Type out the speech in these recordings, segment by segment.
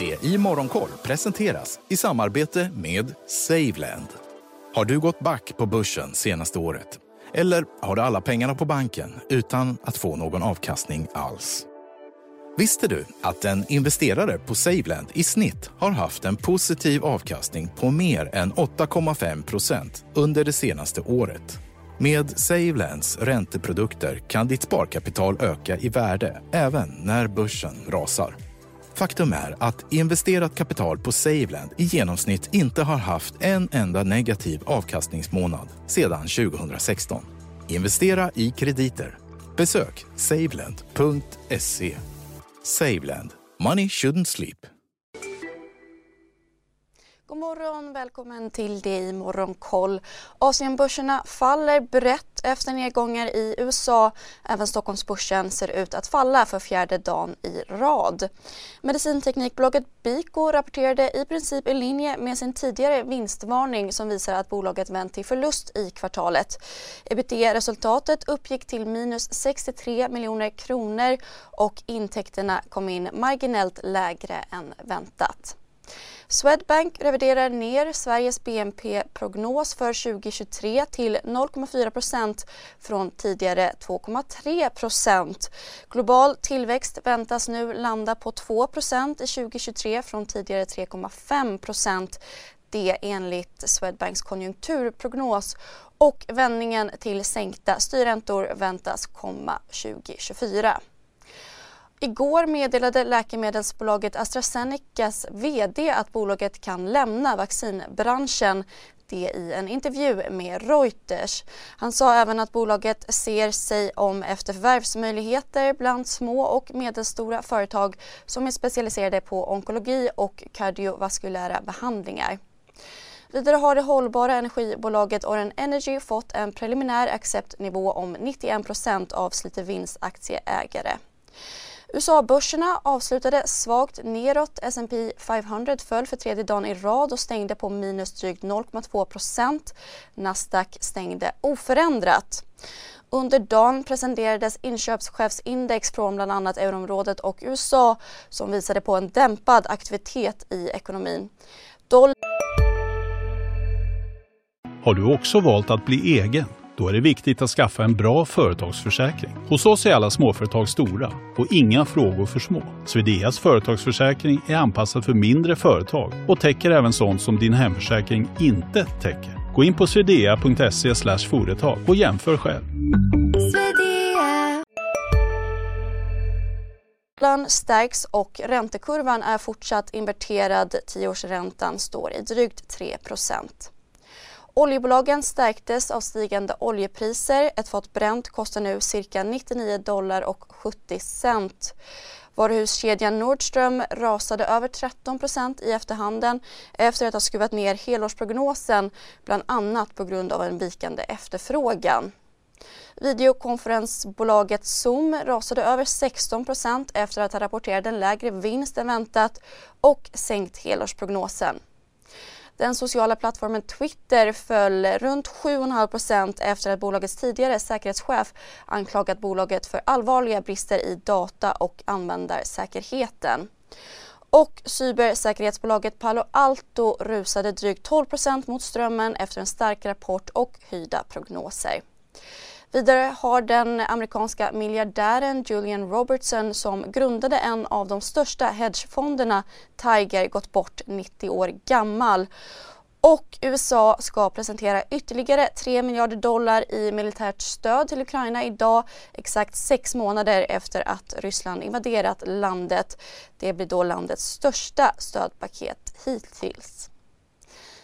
Det i Morgonkoll presenteras i samarbete med Saveland. Har du gått back på börsen senaste året? Eller har du alla pengarna på banken utan att få någon avkastning alls? Visste du att en investerare på Saveland i snitt har haft en positiv avkastning på mer än 8,5 procent under det senaste året? Med Savelands ränteprodukter kan ditt sparkapital öka i värde även när börsen rasar. Faktum är att investerat kapital på Saveland i genomsnitt inte har haft en enda negativ avkastningsmånad sedan 2016. Investera i krediter. Besök saveland.se. Saveland. Money shouldn't sleep. God morgon, välkommen till det i Morgonkoll. Asienbörserna faller brett efter nedgångar i USA. Även Stockholmsbörsen ser ut att falla för fjärde dagen i rad. Medicinteknikbolaget Biko rapporterade i princip i linje med sin tidigare vinstvarning som visar att bolaget vänt till förlust i kvartalet. Ebitda-resultatet uppgick till minus 63 miljoner kronor och intäkterna kom in marginellt lägre än väntat. Swedbank reviderar ner Sveriges BNP-prognos för 2023 till 0,4 procent från tidigare 2,3 procent. Global tillväxt väntas nu landa på 2 procent i 2023 från tidigare 3,5 procent. det enligt Swedbanks konjunkturprognos och vändningen till sänkta styrräntor väntas komma 2024. Igår meddelade läkemedelsbolaget AstraZenecas VD att bolaget kan lämna vaccinbranschen det i en intervju med Reuters. Han sa även att bolaget ser sig om efter förvärvsmöjligheter bland små och medelstora företag som är specialiserade på onkologi och kardiovaskulära behandlingar. Vidare har det hållbara energibolaget Oren Energy fått en preliminär acceptnivå om 91% av Slite Vinst aktieägare. USA-börserna avslutade svagt neråt. S&P 500 föll för tredje dagen i rad och stängde på minus drygt 0,2 Nasdaq stängde oförändrat. Under dagen presenterades inköpschefsindex från bland annat euroområdet och USA som visade på en dämpad aktivitet i ekonomin. Doll Har du också valt att bli egen? Då är det viktigt att skaffa en bra företagsförsäkring. Hos oss är alla småföretag stora och inga frågor för små. Swedeas företagsförsäkring är anpassad för mindre företag och täcker även sånt som din hemförsäkring inte täcker. Gå in på swedea.se företag och jämför själv. stärks och räntekurvan är fortsatt inverterad. Tioårsräntan står i drygt 3 Oljebolagen stärktes av stigande oljepriser. Ett fat Brent kostar nu cirka 99 dollar och 70 cent. Varuhuskedjan Nordström rasade över 13% i efterhanden efter att ha skruvat ner helårsprognosen bland annat på grund av en vikande efterfrågan. Videokonferensbolaget Zoom rasade över 16% efter att ha rapporterat en lägre vinst än väntat och sänkt helårsprognosen. Den sociala plattformen Twitter föll runt 7,5% efter att bolagets tidigare säkerhetschef anklagat bolaget för allvarliga brister i data och användarsäkerheten. Och cybersäkerhetsbolaget Palo Alto rusade drygt 12 mot strömmen efter en stark rapport och höjda prognoser. Vidare har den amerikanska miljardären Julian Robertson som grundade en av de största hedgefonderna Tiger gått bort 90 år gammal. Och USA ska presentera ytterligare 3 miljarder dollar i militärt stöd till Ukraina idag, exakt sex månader efter att Ryssland invaderat landet. Det blir då landets största stödpaket hittills.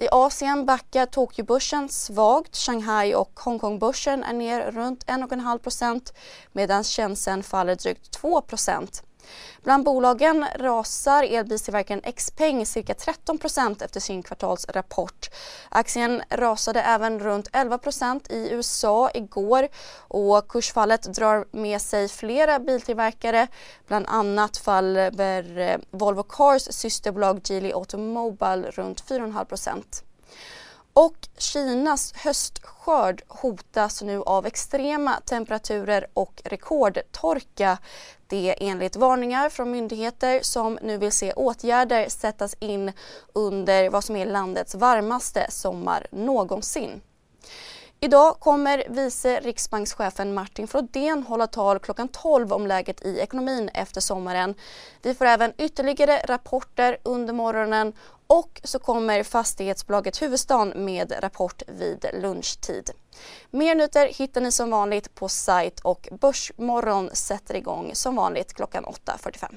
I Asien backar Tokyobörsen svagt. Shanghai och Hongkongbörsen är ner runt 1,5% medan Shenzhen faller drygt 2 Bland bolagen rasar elbilstillverkaren Xpeng cirka 13% efter sin kvartalsrapport. Aktien rasade även runt 11% i USA igår och kursfallet drar med sig flera biltillverkare. Bland annat faller Volvo Cars systerbolag Geely Automobile runt 4,5 och Kinas höstskörd hotas nu av extrema temperaturer och rekordtorka. Det enligt varningar från myndigheter som nu vill se åtgärder sättas in under vad som är landets varmaste sommar någonsin. Idag kommer vice riksbankschefen Martin Frodén hålla tal klockan 12 om läget i ekonomin efter sommaren. Vi får även ytterligare rapporter under morgonen och så kommer fastighetsbolaget Huvudstaden med rapport vid lunchtid. Mer nyheter hittar ni som vanligt på sajt och Börsmorgon sätter igång som vanligt klockan 8.45.